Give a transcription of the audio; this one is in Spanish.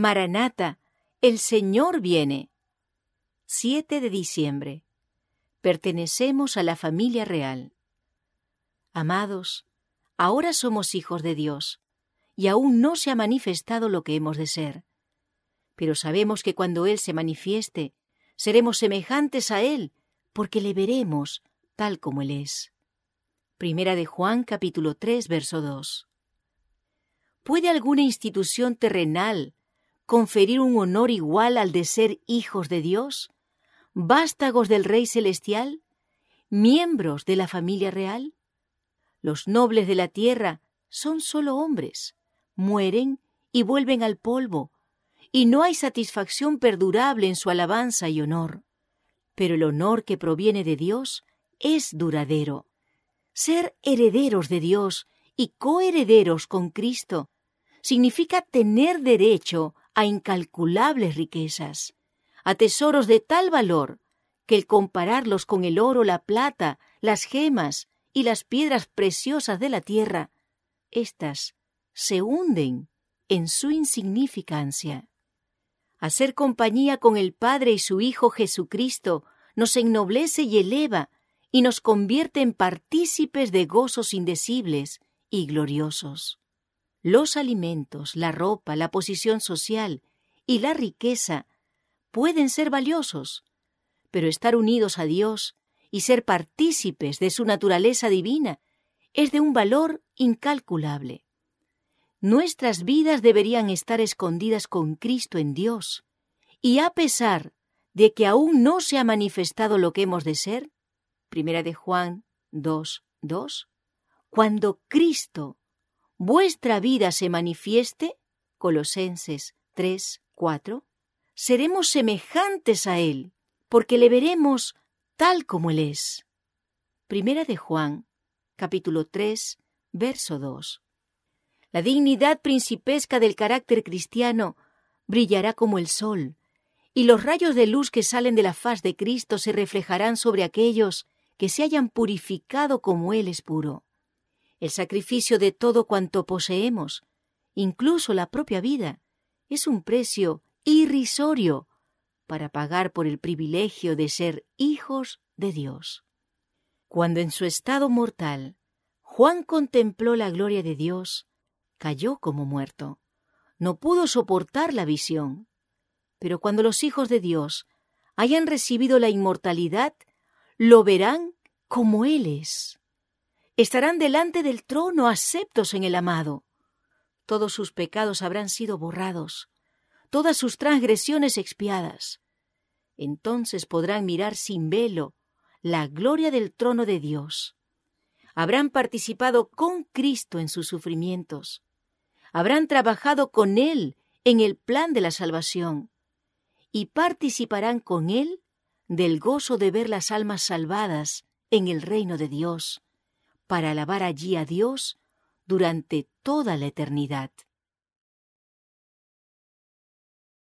Maranata, el Señor viene. 7 de diciembre. Pertenecemos a la familia real. Amados, ahora somos hijos de Dios, y aún no se ha manifestado lo que hemos de ser. Pero sabemos que cuando Él se manifieste, seremos semejantes a Él, porque le veremos tal como Él es. Primera de Juan capítulo 3 verso 2. ¿Puede alguna institución terrenal conferir un honor igual al de ser hijos de Dios? ¿Vástagos del Rey Celestial? ¿Miembros de la familia real? Los nobles de la tierra son solo hombres, mueren y vuelven al polvo, y no hay satisfacción perdurable en su alabanza y honor. Pero el honor que proviene de Dios es duradero. Ser herederos de Dios y coherederos con Cristo significa tener derecho a incalculables riquezas, a tesoros de tal valor que el compararlos con el oro, la plata, las gemas y las piedras preciosas de la tierra, éstas se hunden en su insignificancia. Hacer compañía con el Padre y su Hijo Jesucristo nos ennoblece y eleva y nos convierte en partícipes de gozos indecibles y gloriosos. Los alimentos, la ropa, la posición social y la riqueza pueden ser valiosos, pero estar unidos a Dios y ser partícipes de su naturaleza divina es de un valor incalculable. Nuestras vidas deberían estar escondidas con Cristo en Dios, y a pesar de que aún no se ha manifestado lo que hemos de ser, primera de Juan 2, 2, cuando Cristo, vuestra vida se manifieste, Colosenses 3, 4, seremos semejantes a Él, porque le veremos tal como Él es. Primera de Juan, capítulo 3, verso 2. La dignidad principesca del carácter cristiano brillará como el sol, y los rayos de luz que salen de la faz de Cristo se reflejarán sobre aquellos que se hayan purificado como Él es puro. El sacrificio de todo cuanto poseemos, incluso la propia vida, es un precio irrisorio para pagar por el privilegio de ser hijos de Dios. Cuando en su estado mortal Juan contempló la gloria de Dios, cayó como muerto. No pudo soportar la visión. Pero cuando los hijos de Dios hayan recibido la inmortalidad, lo verán como Él es. Estarán delante del trono aceptos en el amado. Todos sus pecados habrán sido borrados, todas sus transgresiones expiadas. Entonces podrán mirar sin velo la gloria del trono de Dios. Habrán participado con Cristo en sus sufrimientos habrán trabajado con Él en el plan de la salvación y participarán con Él del gozo de ver las almas salvadas en el reino de Dios, para alabar allí a Dios durante toda la eternidad.